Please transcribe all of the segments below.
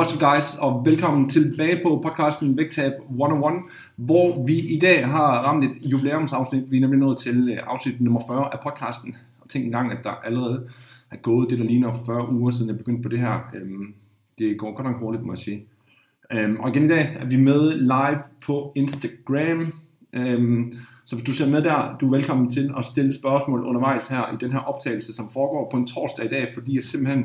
What's up guys, og velkommen tilbage på podcasten Vægtab 101, hvor vi i dag har ramt et jubilæumsafsnit. Vi er nemlig nået til øh, afsnit nummer 40 af podcasten. Og tænk engang, at der allerede er gået det, der ligner 40 uger siden jeg begyndte på det her. Øhm, det går godt nok hurtigt, må jeg sige. Øhm, og igen i dag er vi med live på Instagram. Øhm, så hvis du ser med der, du er velkommen til at stille spørgsmål undervejs her i den her optagelse, som foregår på en torsdag i dag, fordi jeg simpelthen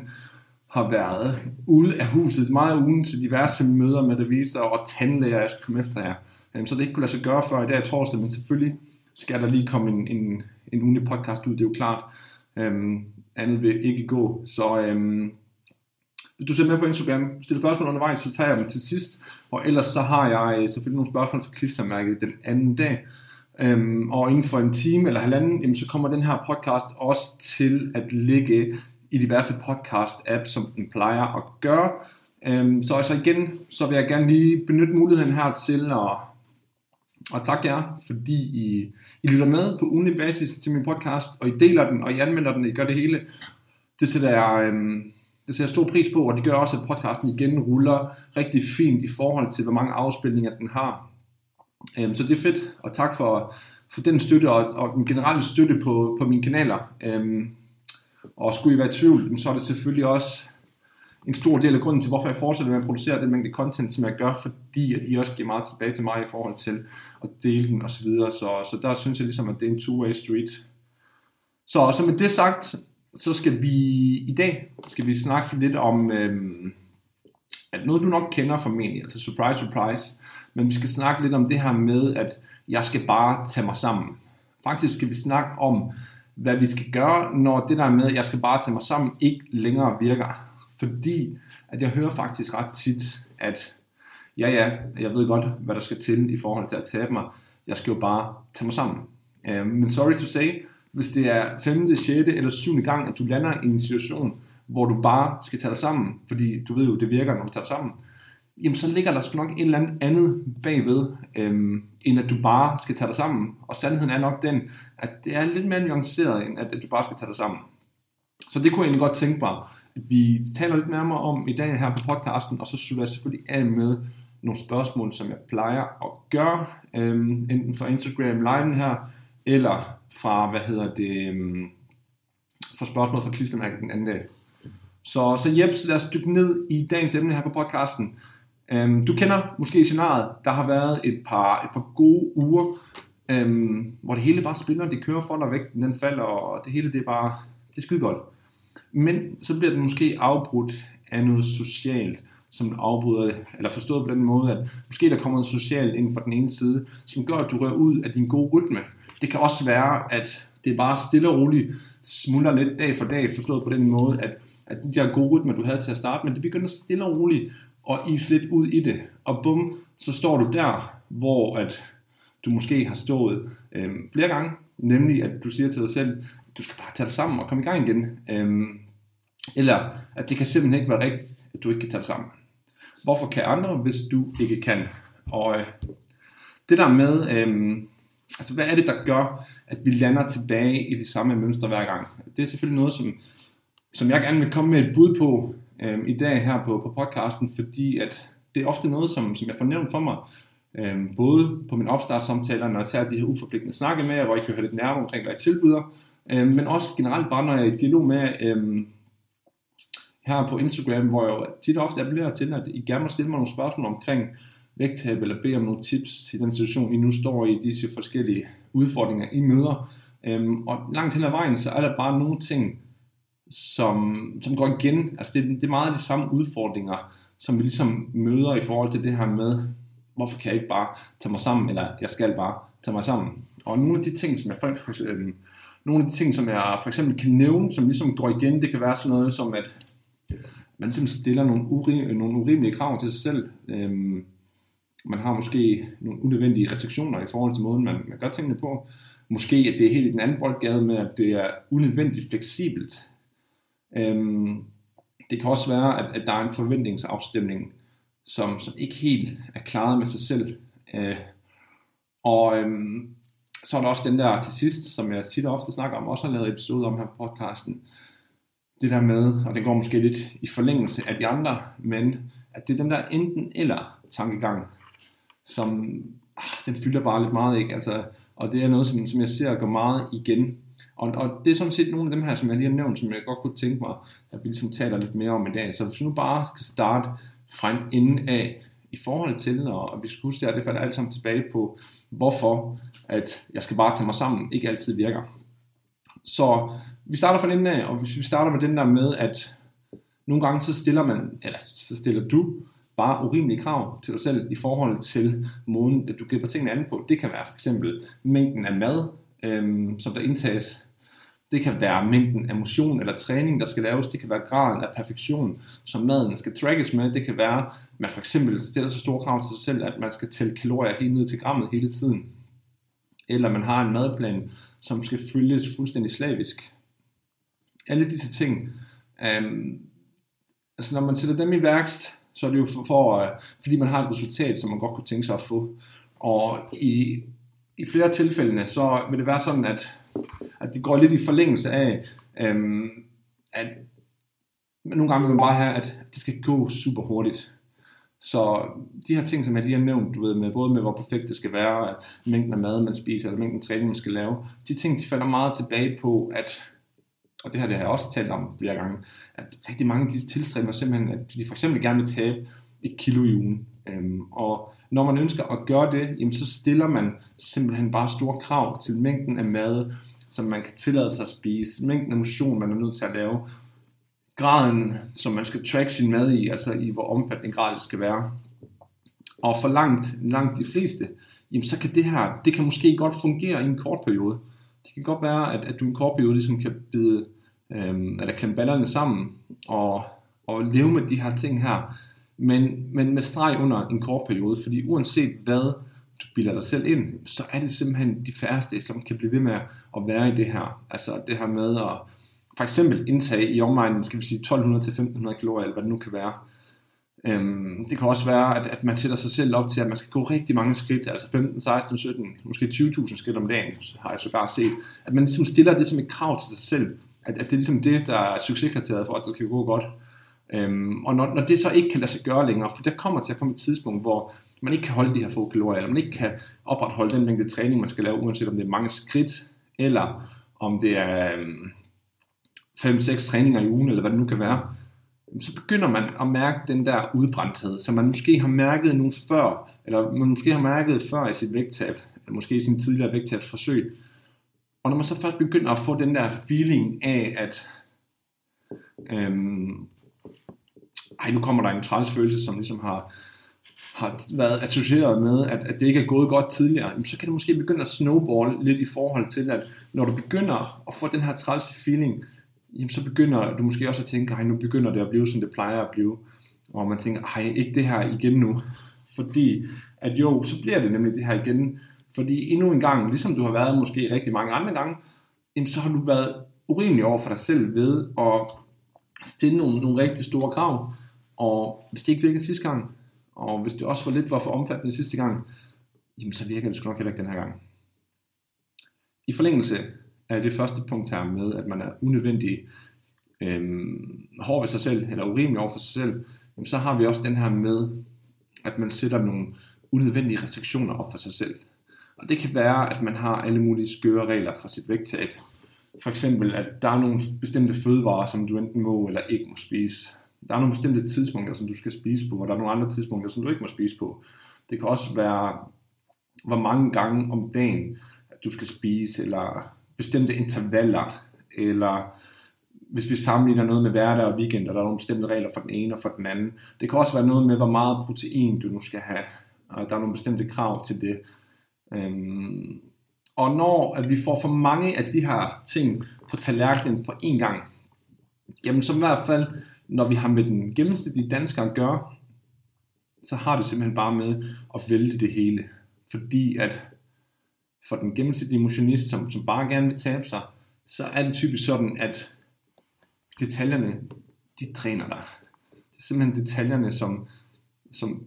har været ude af huset meget ugen til diverse møder med revisorer og tandlæger, jeg skal komme efter jer. Øhm, så det ikke kunne lade sig gøre før i dag torsdag, men selvfølgelig skal der lige komme en, en, en ugenlig podcast ud, det er jo klart. Øhm, andet vil ikke gå. Så øhm, hvis du ser med på Instagram, stiller spørgsmål undervejs, så tager jeg dem til sidst. Og ellers så har jeg øh, selvfølgelig nogle spørgsmål til klistermærket den anden dag. Øhm, og inden for en time eller halvanden, jamen, så kommer den her podcast også til at ligge i diverse podcast-apps, som den plejer at gøre. Øhm, så altså igen, så vil jeg gerne lige benytte muligheden her til at, at takke jer, fordi I, I lytter med på ugenlig basis til min podcast, og I deler den, og I anmelder den, I gør det hele. Det sætter jeg, øhm, det sætter jeg stor pris på, og det gør også, at podcasten igen ruller rigtig fint i forhold til, hvor mange afspilninger den har. Øhm, så det er fedt, og tak for, for den støtte og, og den generelle støtte på, på mine kanaler. Øhm, og skulle I være i tvivl, så er det selvfølgelig også en stor del af grunden til, hvorfor jeg fortsætter med at producere den mængde content, som jeg gør, fordi at I også giver meget tilbage til mig i forhold til at dele den osv. Så, så, så der synes jeg ligesom, at det er en two-way street. Så, så med det sagt, så skal vi i dag skal vi snakke lidt om, øhm, at noget du nok kender formentlig, altså surprise, surprise, men vi skal snakke lidt om det her med, at jeg skal bare tage mig sammen. Faktisk skal vi snakke om, hvad vi skal gøre, når det der med, at jeg skal bare tage mig sammen, ikke længere virker. Fordi at jeg hører faktisk ret tit, at ja ja, jeg ved godt, hvad der skal til i forhold til at tabe mig. Jeg skal jo bare tage mig sammen. Uh, men sorry to say, hvis det er 5., 6. eller 7. gang, at du lander i en situation, hvor du bare skal tage dig sammen, fordi du ved jo, det virker, når du tager dig sammen, jamen så ligger der sgu nok et eller andet andet bagved, øhm, end at du bare skal tage dig sammen. Og sandheden er nok den, at det er lidt mere nuanceret, end at, at du bare skal tage dig sammen. Så det kunne jeg egentlig godt tænke mig, at vi taler lidt nærmere om i dag her på podcasten, og så slutter jeg selvfølgelig af med nogle spørgsmål, som jeg plejer at gøre, øhm, enten fra Instagram live her, eller fra, hvad hedder det, øhm, fra spørgsmål fra klistermærket den anden dag. Så, så Jeps, lad os dykke ned i dagens emne her på podcasten. Øhm, du kender måske scenariet, der har været et par, et par gode uger, øhm, hvor det hele bare spiller, det kører for dig væk, den falder, og det hele det er bare, det er skide godt. Men så bliver det måske afbrudt af noget socialt, som afbryder, eller forstået på den måde, at måske der kommer noget socialt ind fra den ene side, som gør, at du rører ud af din gode rytme. Det kan også være, at det bare stille og roligt smuldrer lidt dag for dag, forstået på den måde, at, at de der gode rytmer, du havde til at starte med, det begynder stille og roligt og is lidt ud i det. Og bum, så står du der, hvor at du måske har stået øhm, flere gange, nemlig at du siger til dig selv, du skal bare tage dig sammen og komme i gang igen. Øhm, eller at det kan simpelthen ikke være rigtigt, at du ikke kan tage dig sammen. Hvorfor kan andre, hvis du ikke kan? Og øh, det der med, øhm, altså hvad er det, der gør, at vi lander tilbage i det samme mønster hver gang? Det er selvfølgelig noget, som, som jeg gerne vil komme med et bud på, øh, i dag her på, på podcasten, fordi at det er ofte noget, som, som jeg får nævnt for mig, øh, både på min opstartssamtaler, når jeg tager de her uforpligtende snakke med jer, hvor jeg kan høre lidt nærmere omkring, hvad jeg tilbyder, øh, men også generelt bare, når jeg er i dialog med øh, her på Instagram, hvor jeg tit og ofte appellerer til, at I gerne må stille mig nogle spørgsmål omkring vægttab, eller bede om nogle tips til den situation, I nu står i, disse forskellige udfordringer, I møder. Øhm, og langt hen ad vejen, så er der bare nogle ting, som, som går igen. Altså det, det er meget af de samme udfordringer, som vi ligesom møder i forhold til det her med, hvorfor kan jeg ikke bare tage mig sammen, eller jeg skal bare tage mig sammen. Og nogle af de ting, som jeg for eksempel, øh, nogle af de ting, som jeg for eksempel kan nævne, som ligesom går igen, det kan være sådan noget som, at man simpelthen stiller nogle, uri- nogle urimelige krav til sig selv. Øhm, man har måske nogle unødvendige restriktioner i forhold til måden, man, man gør tingene på. Måske at det er helt i den anden boldgade med, at det er unødvendigt fleksibelt. Øhm, det kan også være, at, at der er en forventningsafstemning, som, som ikke helt er klaret med sig selv. Øh, og øhm, så er der også den der til sidst, som jeg tit og ofte snakker om, også har lavet episode om her på podcasten, det der med, og det går måske lidt i forlængelse af de andre, men at det er den der enten eller tankegang, som ah, den fylder bare lidt meget, ikke? Altså, og det er noget, som, som jeg ser går meget igen. Og, og det er sådan set nogle af dem her, som jeg lige har nævnt, som jeg godt kunne tænke mig, at vi ligesom taler lidt mere om i dag. Så hvis vi nu bare skal starte fra en af i forhold til, og, og vi skal huske det, at det falder alt sammen tilbage på, hvorfor at jeg skal bare tage mig sammen, ikke altid virker. Så vi starter fra den af, og hvis vi starter med den der med, at nogle gange så stiller man, eller så stiller du bare urimelige krav til dig selv i forhold til måden, at du griber tingene an på. Det kan være for eksempel mængden af mad, øhm, som der indtages. Det kan være mængden af motion eller træning, der skal laves. Det kan være graden af perfektion, som maden skal trackes med. Det kan være, at man for eksempel stiller så store krav til sig selv, at man skal tælle kalorier helt ned til grammet hele tiden. Eller man har en madplan, som skal følges fuldstændig slavisk. Alle disse ting, øhm, altså når man sætter dem i værkst, så er det jo for, for, øh, fordi man har et resultat, som man godt kunne tænke sig at få. Og i, i flere tilfælde, så vil det være sådan, at, at det går lidt i forlængelse af, øhm, at nogle gange vil man bare have, at det skal gå super hurtigt. Så de her ting, som jeg lige har nævnt, du ved, med, både med hvor perfekt det skal være, mængden af mad, man spiser, eller mængden af træning, man skal lave, de ting, de falder meget tilbage på, at og det her det har jeg også talt om flere gange, at rigtig mange af disse tilstræber simpelthen, at de for eksempel gerne vil tabe et kilo i ugen. Øhm, og når man ønsker at gøre det, jamen så stiller man simpelthen bare store krav til mængden af mad, som man kan tillade sig at spise, mængden af motion, man er nødt til at lave, graden, som man skal track sin mad i, altså i hvor omfattende grad det skal være. Og for langt, langt de fleste, jamen så kan det her, det kan måske godt fungere i en kort periode. Det kan godt være, at, at du i en kort periode ligesom kan bide, øhm, eller klemme ballerne sammen, og, og leve med de her ting her, men, men med streg under en kort periode, fordi uanset hvad du bilder dig selv ind, så er det simpelthen de færreste, som kan blive ved med at være i det her. Altså det her med at for eksempel indtage i omegnen, skal vi sige 1200 til 1500 kalorier, eller hvad det nu kan være. Øhm, det kan også være, at, at man sætter sig selv op til, at man skal gå rigtig mange skridt, altså 15, 16, 17, måske 20.000 skridt om dagen, har jeg sågar set. At man ligesom stiller det som et krav til sig selv, at, at det er ligesom det, der er succeskriteriet for, at det kan gå godt. Øhm, og når, når det så ikke kan lade sig gøre længere, for der kommer til at komme et tidspunkt, hvor man ikke kan holde de her få kalorier, eller man ikke kan opretholde den mængde træning, man skal lave, uanset om det er mange skridt, eller om det er øhm, 5-6 træninger i ugen, eller hvad det nu kan være, så begynder man at mærke den der udbrændthed, som man måske har mærket nu før, eller man måske har mærket før i sit vægttab, eller måske i sin tidligere vægttabsforsøg. Og når man så først begynder at få den der feeling af, at øhm, ej, nu kommer der en træls følelse, som ligesom har, har været associeret med, at, at det ikke er gået godt tidligere, så kan det måske begynde at snowball lidt i forhold til, at når du begynder at få den her trælse feeling, jamen så begynder du måske også at tænke, at nu begynder det at blive, som det plejer at blive. Og man tænker, hej, ikke det her igen nu. Fordi at jo, så bliver det nemlig det her igen. Fordi endnu en gang, ligesom du har været måske rigtig mange andre gange, jamen så har du været urimelig over for dig selv ved at stille nogle, nogle rigtig store krav. Og hvis det ikke virkede sidste gang, og hvis det også for lidt var for omfattende sidste gang, jamen så virker det sgu nok heller ikke den her gang. I forlængelse af det første punkt her med, at man er unødvendig øhm, hård ved sig selv, eller urimelig over for sig selv, jamen, så har vi også den her med, at man sætter nogle unødvendige restriktioner op for sig selv. Og det kan være, at man har alle mulige skøre regler for sit vægttab. For eksempel, at der er nogle bestemte fødevarer, som du enten må eller ikke må spise. Der er nogle bestemte tidspunkter, som du skal spise på, og der er nogle andre tidspunkter, som du ikke må spise på. Det kan også være, hvor mange gange om dagen, at du skal spise, eller bestemte intervaller, eller hvis vi sammenligner noget med hverdag og weekend, og der er nogle bestemte regler for den ene og for den anden. Det kan også være noget med, hvor meget protein du nu skal have. Og der er nogle bestemte krav til det. Øhm, og når at vi får for mange af de her ting på tallerkenen på én gang, jamen så i hvert fald når vi har med den gennemsnitlige dansker at gøre, så har det simpelthen bare med at vælte det hele. Fordi at for den gennemsnitlige motionist, som, som bare gerne vil tabe sig, så er det typisk sådan, at detaljerne, de træner dig. Det er simpelthen detaljerne, som, som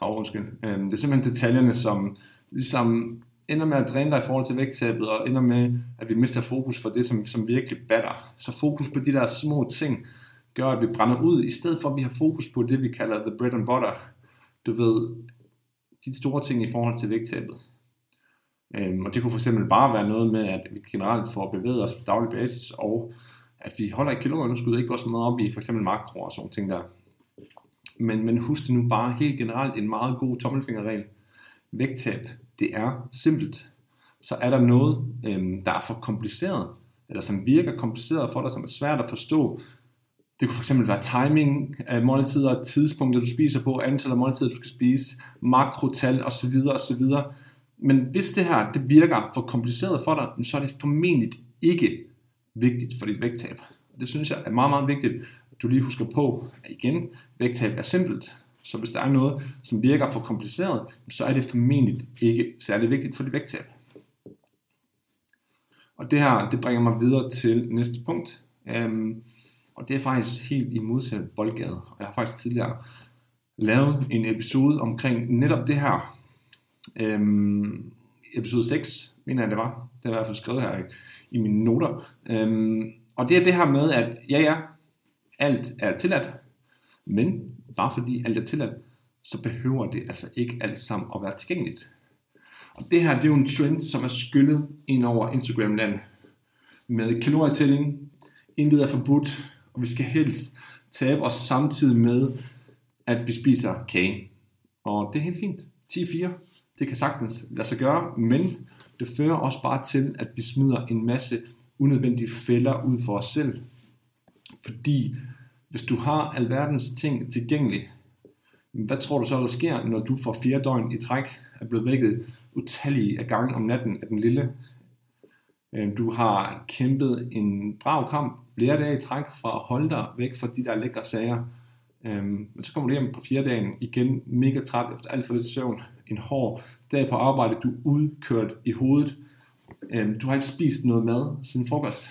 oh, undskyld. Øhm, det er simpelthen detaljerne, som ligesom ender med at dræne dig i forhold til vægttabet, og ender med, at vi mister fokus for det, som, som virkelig batter. Så fokus på de der små ting, gør, at vi brænder ud, i stedet for at vi har fokus på det, vi kalder the bread and butter. Du ved, de store ting i forhold til vægttabet. Øhm, og det kunne for eksempel bare være noget med, at vi generelt får bevæget os på daglig basis, og at vi holder i kalorieunderskud, og ikke går så meget op i for eksempel makro og sådan ting der. Men, men husk det nu bare helt generelt en meget god tommelfingerregel. Vægttab, det er simpelt. Så er der noget, øhm, der er for kompliceret, eller som virker kompliceret for dig, som er svært at forstå, det kunne fx være timing af måltider, tidspunkter du spiser på, antal af måltider du skal spise, makrotal osv. osv. Men hvis det her det virker for kompliceret for dig, så er det formentlig ikke vigtigt for dit vægttab. Det synes jeg er meget, meget vigtigt, at du lige husker på, at igen, vægttab er simpelt. Så hvis der er noget, som virker for kompliceret, så er det formentlig ikke særlig vigtigt for dit vægttab. Og det her, det bringer mig videre til næste punkt. Øhm, og det er faktisk helt i modsat boldgade. Og jeg har faktisk tidligere lavet en episode omkring netop det her. Øhm, episode 6, mener jeg det var. Det er i hvert fald skrevet her i mine noter. Øhm, og det er det her med, at ja ja, alt er tilladt. Men bare fordi alt er tilladt, så behøver det altså ikke alt sammen at være tilgængeligt. Og det her, det er jo en trend, som er skyllet ind over Instagram-land. Med kalorietælling, intet er forbudt, og vi skal helst tabe os samtidig med, at vi spiser kage. Og det er helt fint. 10-4, det kan sagtens lade sig gøre, men det fører også bare til, at vi smider en masse unødvendige fælder ud for os selv. Fordi hvis du har alverdens ting tilgængeligt, hvad tror du så, der sker, når du for fire døgn i træk er blevet vækket utallige af gange om natten af den lille? Øhm, du har kæmpet en brav kamp flere dage i træk for at holde dig væk fra de der lækre sager. Øhm, men så kommer du hjem på fjerde dagen igen mega træt efter alt for lidt søvn. En hård dag på arbejde, du er udkørt i hovedet. Øhm, du har ikke spist noget mad siden frokost.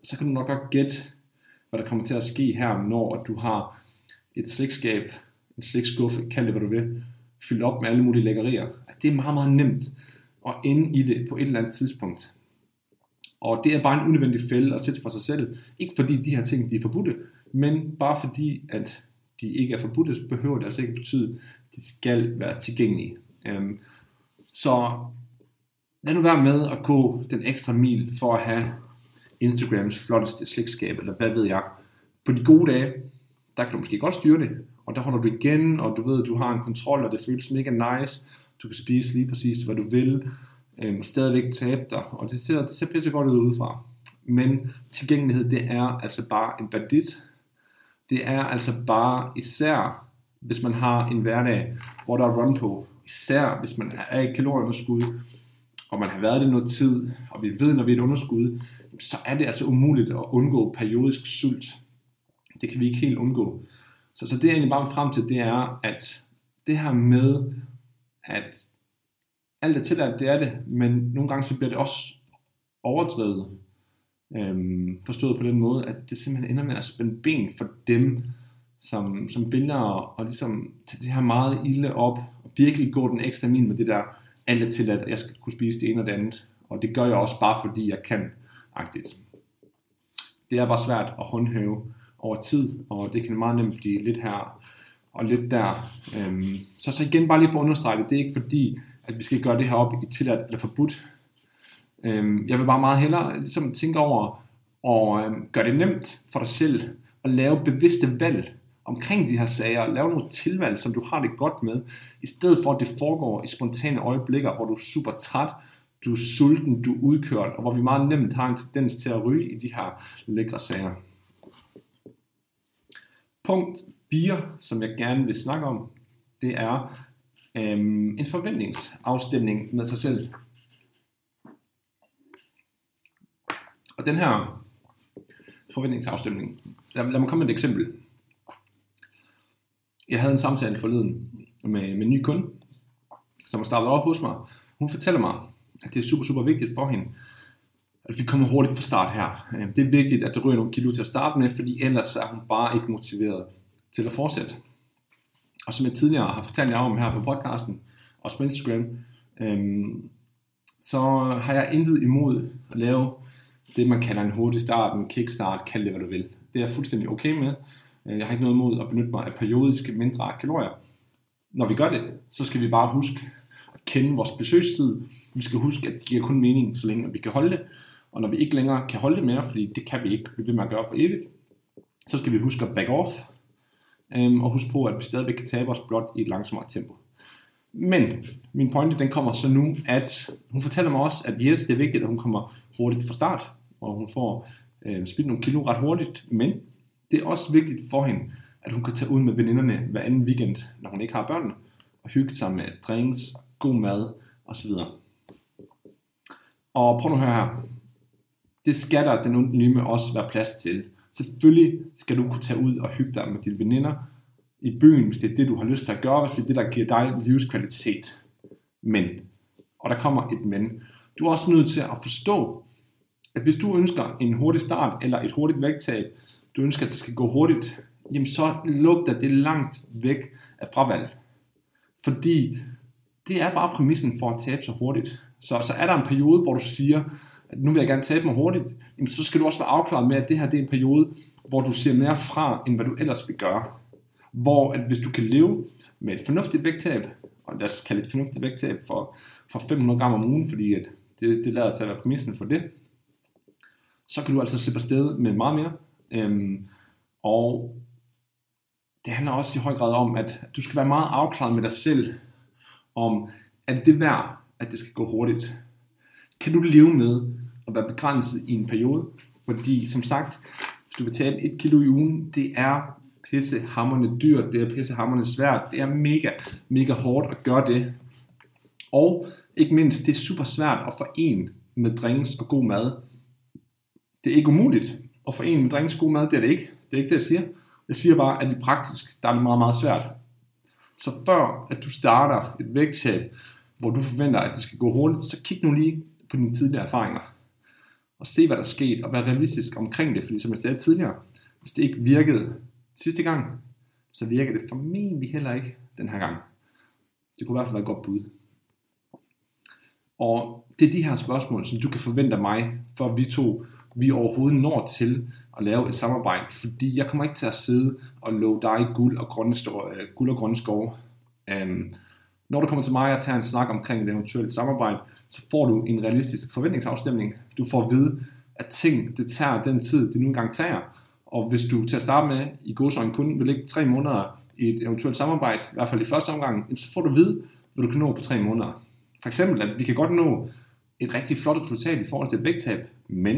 Og så kan du nok godt gætte, hvad der kommer til at ske her, når du har et slikskab, en slikskuffe, kald det hvad du vil, fyldt op med alle mulige lækkerier. Det er meget, meget nemt at ende i det på et eller andet tidspunkt. Og det er bare en unødvendig fælde at sætte for sig selv. Ikke fordi de her ting de er forbudte, men bare fordi at de ikke er forbudte, behøver det altså ikke betyde, at de skal være tilgængelige. Øhm, så lad nu være med at gå den ekstra mil for at have Instagrams flotteste slægtskab, eller hvad ved jeg. På de gode dage, der kan du måske godt styre det, og der holder du igen, og du ved, du har en kontrol, og det føles mega nice. Du kan spise lige præcis, hvad du vil, øhm, stadigvæk tabe dig, og det ser, det ser pisse godt ud udefra. Men tilgængelighed, det er altså bare en bandit. Det er altså bare især, hvis man har en hverdag, hvor der er run på. Især hvis man er i kalorieunderskud, og man har været det noget tid, og vi ved, når vi er et underskud, så er det altså umuligt at undgå periodisk sult. Det kan vi ikke helt undgå. Så, så det er egentlig bare frem til, det er, at det her med, at alt er tilladt, det er det, men nogle gange så bliver det også overdrevet. Øhm, forstået på den måde, at det simpelthen ender med at spænde ben for dem, som, som vælger og ligesom tage det her meget ilde op, og virkelig gå den ekstra min med det der, alt er tilladt, at jeg skal kunne spise det ene og det andet. Og det gør jeg også bare fordi jeg kan, agtigt. Det er bare svært at håndhæve over tid, og det kan meget nemt blive lidt her og lidt der. Øhm, så, så igen bare lige for at understrege det, det er ikke fordi, at vi skal gøre det her op i tilladt eller forbudt. Øhm, jeg vil bare meget hellere ligesom, tænke over og øhm, gøre det nemt for dig selv at lave bevidste valg omkring de her sager. Lave nogle tilvalg, som du har det godt med, i stedet for at det foregår i spontane øjeblikker, hvor du er super træt, du er sulten, du er udkørt, og hvor vi meget nemt har en tendens til at ryge i de her lækre sager. Punkt 4, som jeg gerne vil snakke om, det er øhm, en forventningsafstemning med sig selv. Og den her forventningsafstemning, lad, lad mig komme med et eksempel. Jeg havde en samtale forleden med, med en ny kunde, som har startet op hos mig. Hun fortæller mig, det er super, super vigtigt for hende, at vi kommer hurtigt fra start her. Øhm, det er vigtigt, at der ryger nogle kilo til at starte med, fordi ellers er hun bare ikke motiveret til at fortsætte. Og som jeg tidligere har fortalt jer om her på podcasten, og på Instagram, øhm, så har jeg intet imod at lave det, man kalder en hurtig start, en kickstart, kald det hvad du vil. Det er jeg fuldstændig okay med. Øh, jeg har ikke noget imod at benytte mig af periodiske mindre kalorier. Når vi gør det, så skal vi bare huske at kende vores besøgstid. Vi skal huske, at det giver kun mening, så længe vi kan holde det. Og når vi ikke længere kan holde det mere, fordi det kan vi ikke vi vil man gøre for evigt, så skal vi huske at back off, øhm, og huske på, at vi stadigvæk kan tabe os blot i et langsommere tempo. Men min pointe, den kommer så nu, at hun fortæller mig også, at yes, det er vigtigt, at hun kommer hurtigt fra start, og hun får øh, spildt nogle kilo ret hurtigt, men det er også vigtigt for hende, at hun kan tage ud med veninderne hver anden weekend, når hun ikke har børn, og hygge sig med drinks, god mad osv. Og prøv nu at høre her. Det skal der den nyme også være plads til. Selvfølgelig skal du kunne tage ud og hygge dig med dine veninder i byen, hvis det er det, du har lyst til at gøre, hvis det er det, der giver dig livskvalitet. Men, og der kommer et men, du er også nødt til at forstå, at hvis du ønsker en hurtig start eller et hurtigt vægttab, du ønsker, at det skal gå hurtigt, jamen så lugter det langt væk af fravalg. Fordi det er bare præmissen for at tabe så hurtigt. Så, så er der en periode, hvor du siger, at nu vil jeg gerne tabe mig hurtigt, jamen så skal du også være afklaret med, at det her det er en periode, hvor du ser mere fra, end hvad du ellers vil gøre. Hvor at hvis du kan leve med et fornuftigt vægttab, og lad os kalde det et fornuftigt vægttab for, for 500 gram om ugen, fordi at det, det lader til at være præmissen for det, så kan du altså slippe afsted med meget mere. Øhm, og det handler også i høj grad om, at du skal være meget afklaret med dig selv, om at det værd, at det skal gå hurtigt. Kan du leve med at være begrænset i en periode? Fordi som sagt, hvis du vil tabe et kilo i ugen, det er pissehammerende dyrt, det er pissehammerende svært, det er mega, mega hårdt at gøre det. Og ikke mindst, det er super svært at forene med drinks og god mad. Det er ikke umuligt at forene med drinks og god mad, det er det ikke. Det er ikke det, jeg siger. Jeg siger bare, at i praktisk, der er det meget, meget svært. Så før at du starter et vægttab, hvor du forventer, at det skal gå hurtigt, så kig nu lige på dine tidligere erfaringer. Og se, hvad der er sket, og vær realistisk omkring det. Fordi som jeg sagde tidligere, hvis det ikke virkede sidste gang, så virker det formentlig heller ikke den her gang. Det kunne i hvert fald være et godt bud. Og det er de her spørgsmål, som du kan forvente af mig, for vi to vi overhovedet når til at lave et samarbejde, fordi jeg kommer ikke til at sidde og love dig guld og grønne, skove, øh, guld og grønne skove. Um, når du kommer til mig og tager en snak omkring et eventuelt samarbejde, så får du en realistisk forventningsafstemning. Du får at vide, at ting det tager den tid, det nu engang tager. Og hvis du til at starte med i godsøjne kun vil ligge tre måneder i et eventuelt samarbejde, i hvert fald i første omgang, så får du at vide, hvad du kan nå på tre måneder. For eksempel, at vi kan godt nå et rigtig flot resultat i forhold til et vægttab, men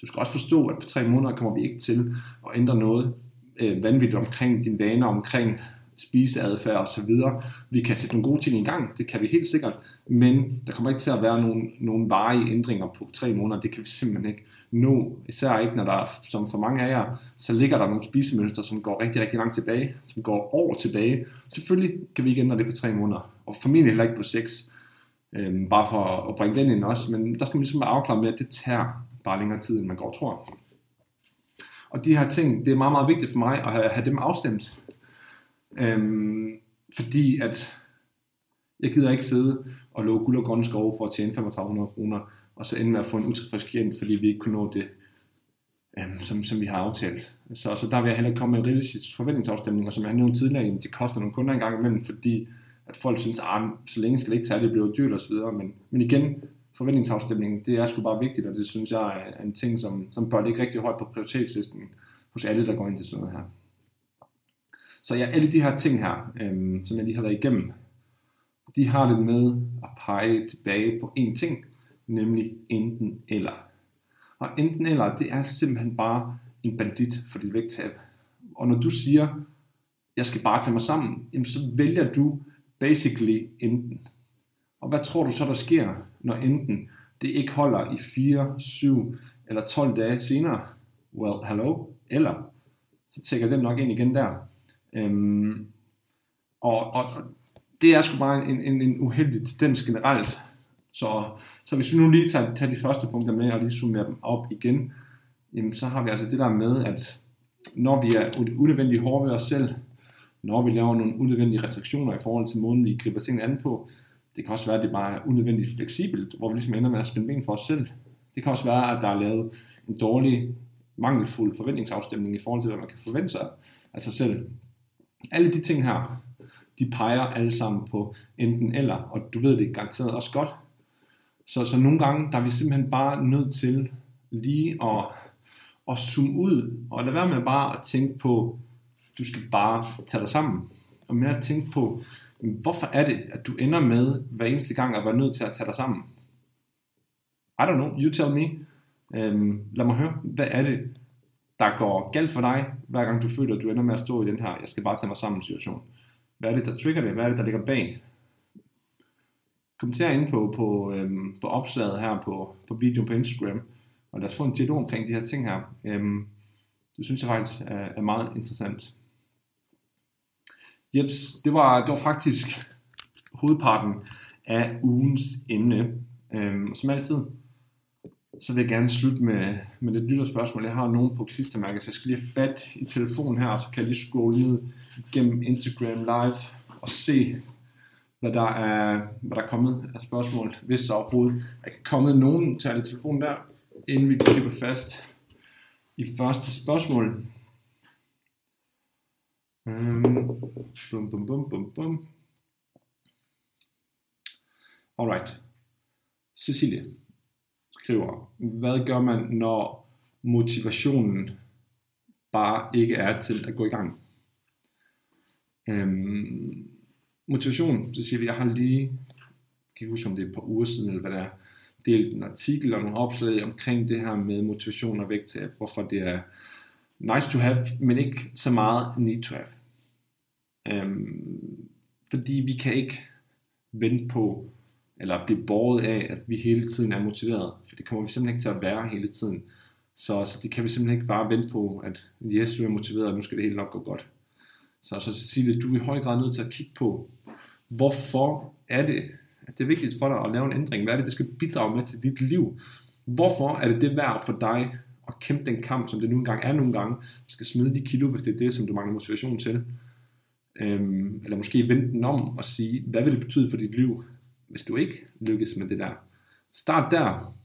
du skal også forstå, at på tre måneder kommer vi ikke til at ændre noget øh, vanvittigt omkring dine vaner, omkring spiseadfærd og så videre. Vi kan sætte nogle gode ting i gang, det kan vi helt sikkert, men der kommer ikke til at være nogen, nogen varige ændringer på tre måneder, det kan vi simpelthen ikke nå, især ikke når der, som for mange af jer, så ligger der nogle spisemønstre, som går rigtig, rigtig langt tilbage, som går år tilbage. Selvfølgelig kan vi ikke ændre det på tre måneder, og formentlig heller ikke på seks, øhm, bare for at bringe den ind også, men der skal man ligesom være afklaret med, at det tager bare længere tid, end man går og tror. Og de her ting, det er meget, meget vigtigt for mig at have, have dem afstemt. Øhm, fordi at jeg gider ikke sidde og love guld og grønne skove for at tjene 3500 kroner, og så ende med at få en utilfreds klient, fordi vi ikke kunne nå det, øhm, som, som vi har aftalt. Så, så der vil jeg heller komme med en realistisk forventningsafstemning, og som jeg har nævnt tidligere, det koster nogle kunder engang imellem, fordi at folk synes, ah, at så længe skal det ikke tage, det bliver dyrt osv. Men, men igen, forventningsafstemningen, det er sgu bare vigtigt, og det synes jeg er en ting, som, som bør ligge rigtig højt på prioritetslisten hos alle, der går ind til sådan noget her. Så ja, alle de her ting her, øhm, som jeg lige har været igennem, de har det med at pege tilbage på én ting, nemlig enten eller. Og enten eller, det er simpelthen bare en bandit for dit vægttab. Og når du siger, jeg skal bare tage mig sammen, jamen så vælger du basically enten. Og hvad tror du så, der sker, når enten det ikke holder i 4, 7 eller 12 dage senere? Well, hello. Eller så tækker den nok ind igen der. Øhm, og, og, det er sgu bare en, en, en uheldig tendens generelt. Så, så hvis vi nu lige tager, tager de første punkter med, og lige summerer dem op igen, jamen så har vi altså det der med, at når vi er unødvendigt hårde ved os selv, når vi laver nogle unødvendige restriktioner i forhold til måden, vi griber tingene an på, det kan også være, at det bare er unødvendigt fleksibelt, hvor vi ligesom ender med at spænde ben for os selv. Det kan også være, at der er lavet en dårlig, mangelfuld forventningsafstemning i forhold til, hvad man kan forvente sig af sig selv. Alle de ting her, de peger alle sammen på enten eller, og du ved det garanteret også godt. Så, så nogle gange, der er vi simpelthen bare nødt til lige at, at zoome ud, og lade være med bare at tænke på, du skal bare tage dig sammen, og mere at tænke på, hvorfor er det, at du ender med hver eneste gang at være nødt til at tage dig sammen? I don't know, you tell me. Øhm, lad mig høre, hvad er det, der går galt for dig, hver gang du føler, at du ender med at stå i den her, jeg skal bare tage mig sammen situation. Hvad er det, der trigger det? Hvad er det, der ligger bag? Kommenter ind på, på, øhm, på opslaget her på, på videoen på Instagram, og lad os få en dialog omkring de her ting her. Øhm, det synes jeg faktisk er, er meget interessant. Jeps, det var, det var faktisk hovedparten af ugens emne. Øhm, som altid, så vil jeg gerne slutte med, med lidt lytterspørgsmål. Jeg har nogen på klistermærket, så jeg skal lige have fat i telefonen her, så kan jeg lige scrolle ned gennem Instagram Live og se, hvad der er, hvad der er kommet af spørgsmål, hvis der overhovedet er kommet nogen til at telefonen der, inden vi klipper fast i første spørgsmål. Um, bum, bum, bum, bum, bum. Alright. Cecilie skriver, hvad gør man, når motivationen bare ikke er til at gå i gang? Øhm, motivation, så siger vi, jeg har lige, jeg kan ikke huske om det er et par uger siden, eller hvad det er, delt en artikel og nogle opslag omkring det her med motivation og vægttab, hvorfor det er nice to have, men ikke så meget need to have. Øhm, fordi vi kan ikke vente på, eller blive borget af, at vi hele tiden er motiveret, for det kommer vi simpelthen ikke til at være hele tiden. Så, så det kan vi simpelthen ikke bare vente på, at yes, du er motiveret, og nu skal det hele nok gå godt. Så, så Cecilie, du er i høj grad nødt til at kigge på, hvorfor er det, at det er vigtigt for dig at lave en ændring? Hvad er det, det skal bidrage med til dit liv? Hvorfor er det det værd for dig at kæmpe den kamp, som det nu engang er nogle gange? Du skal smide de kilo, hvis det er det, som du mangler motivation til. Øhm, eller måske vende den om og sige, hvad vil det betyde for dit liv, hvis du ikke lykkes med det der? Start der.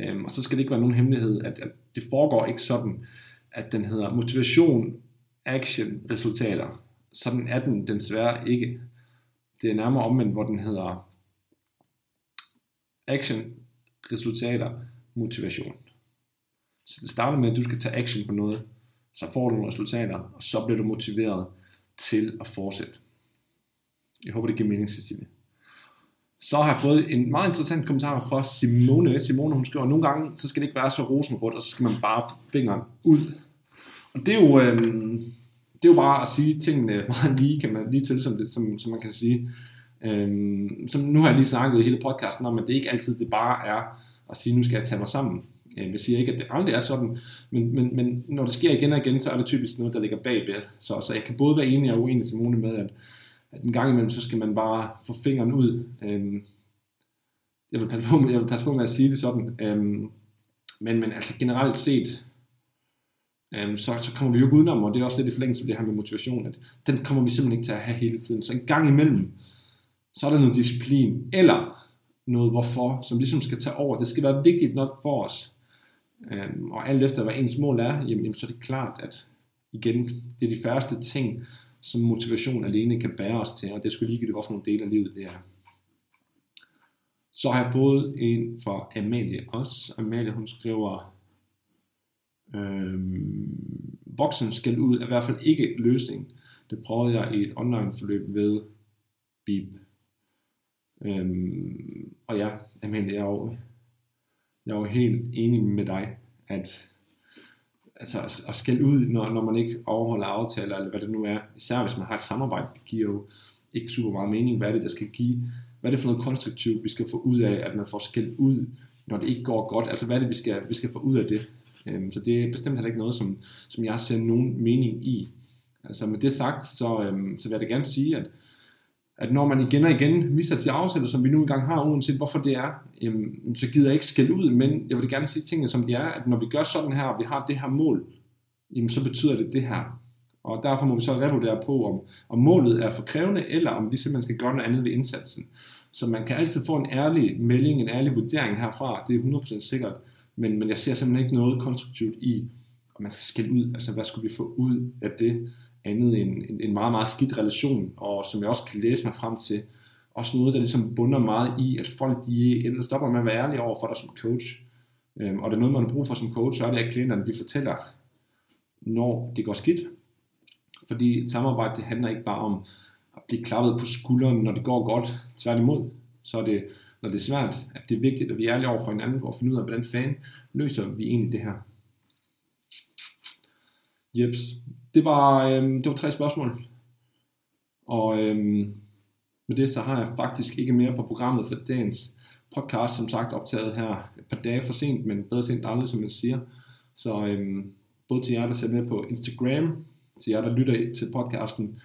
Øhm, og så skal det ikke være nogen hemmelighed, at, at det foregår ikke sådan, at den hedder motivation, action, resultater. Sådan er den desværre ikke. Det er nærmere omvendt, hvor den hedder action, resultater, motivation. Så det starter med, at du skal tage action på noget, så får du nogle resultater, og så bliver du motiveret til at fortsætte. Jeg håber, det giver mening, Cecilie. Så har jeg fået en meget interessant kommentar fra Simone. Simone, hun skriver, at nogle gange, så skal det ikke være så rosenrødt, og så skal man bare få fingeren ud. Og det er jo, øh, det er jo bare at sige tingene meget lige, kan man lige til, som, det, som, som man kan sige. Øh, som nu har jeg lige snakket i hele podcasten om, at det ikke altid det bare er at sige, nu skal jeg tage mig sammen. Øhm, jeg siger ikke, at det aldrig er sådan, men, men, men når det sker igen og igen, så er det typisk noget, der ligger bagved. Så, så jeg kan både være enig og uenig Simone med, at, at en gang imellem, så skal man bare få fingeren ud. Øhm, jeg, vil passe på, jeg vil passe på med at sige det sådan. Øhm, men, men altså generelt set, øhm, så, så kommer vi jo ikke udenom, og det er også lidt i forlængelse af det her med motivation, at den kommer vi simpelthen ikke til at have hele tiden. Så en gang imellem, så er der noget disciplin, eller noget hvorfor, som ligesom skal tage over. Det skal være vigtigt nok for os. Øhm, og alt efter hvad ens mål er, jamen, jamen, så er det klart, at igen, det er de færreste ting, som motivation alene kan bære os til, og det skulle ligegyldigt, hvorfor nogle dele af livet det er. Så har jeg fået en fra Amalie også. Amalie, hun skriver, øhm, voksen skal ud er i hvert fald ikke løsning. Det prøvede jeg i et online forløb ved BIP. Øhm, og ja, Amalie, jeg er jo, jeg er jo helt enig med dig, at altså, at skælde ud, når, når man ikke overholder aftaler, eller hvad det nu er, især hvis man har et samarbejde, det giver jo ikke super meget mening, hvad er det, der skal give, hvad er det for noget konstruktivt, vi skal få ud af, at man får skældt ud, når det ikke går godt, altså hvad er det, vi skal, vi skal få ud af det, Øhm, så det er bestemt heller ikke noget, som, som jeg ser nogen mening i. Altså med det sagt, så, øhm, så vil jeg da gerne sige, at, at når man igen og igen misser de afsætter, som vi nu engang har, uanset hvorfor det er, jamen, så gider jeg ikke skælde ud, men jeg vil gerne sige tingene som de er, at når vi gør sådan her, og vi har det her mål, jamen så betyder det det her. Og derfor må vi så revurdere på, om, om målet er for krævende, eller om vi simpelthen skal gøre noget andet ved indsatsen. Så man kan altid få en ærlig melding, en ærlig vurdering herfra, det er 100% sikkert, men, men jeg ser simpelthen ikke noget konstruktivt i, at man skal skille ud, altså hvad skulle vi få ud af det, andet end en, en meget, meget skidt relation, og som jeg også kan læse mig frem til, også noget, der ligesom bunder meget i, at folk de ender stopper med at være ærlige over for dig som coach. Øhm, og det er noget, man har brug for som coach, så er det, at klienterne de fortæller, når det går skidt. Fordi samarbejde, det handler ikke bare om at blive klappet på skulderen, når det går godt. Tværtimod, så er det, når det er svært, at det er vigtigt, at vi er ærlige over for hinanden, og finde ud af, hvordan fanden løser vi egentlig det her. Jeps. Det var, øhm, det var tre spørgsmål. Og øhm, med det så har jeg faktisk ikke mere på programmet for dagens podcast, som sagt optaget her et par dage for sent, men bedre sent aldrig, som man siger. Så øhm, både til jer, der ser med på Instagram, til jer, der lytter til podcasten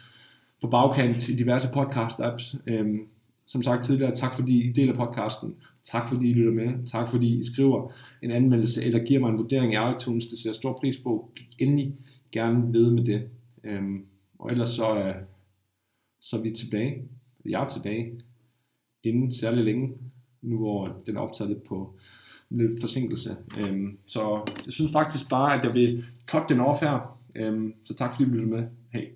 på bagkant i diverse podcast-apps. Øhm, som sagt tidligere, tak fordi I deler podcasten. Tak fordi I lytter med. Tak fordi I skriver en anmeldelse eller giver mig en vurdering i iTunes. Det ser jeg stor pris på. Endelig gerne ved med det. Øhm, og ellers så, øh, så er vi tilbage. Jeg er tilbage inden særlig længe. Nu hvor den er optaget lidt på lidt forsinkelse. Øhm, så jeg synes faktisk bare, at jeg vil cut den off her. Øhm, så tak fordi du lyttede med. Hej.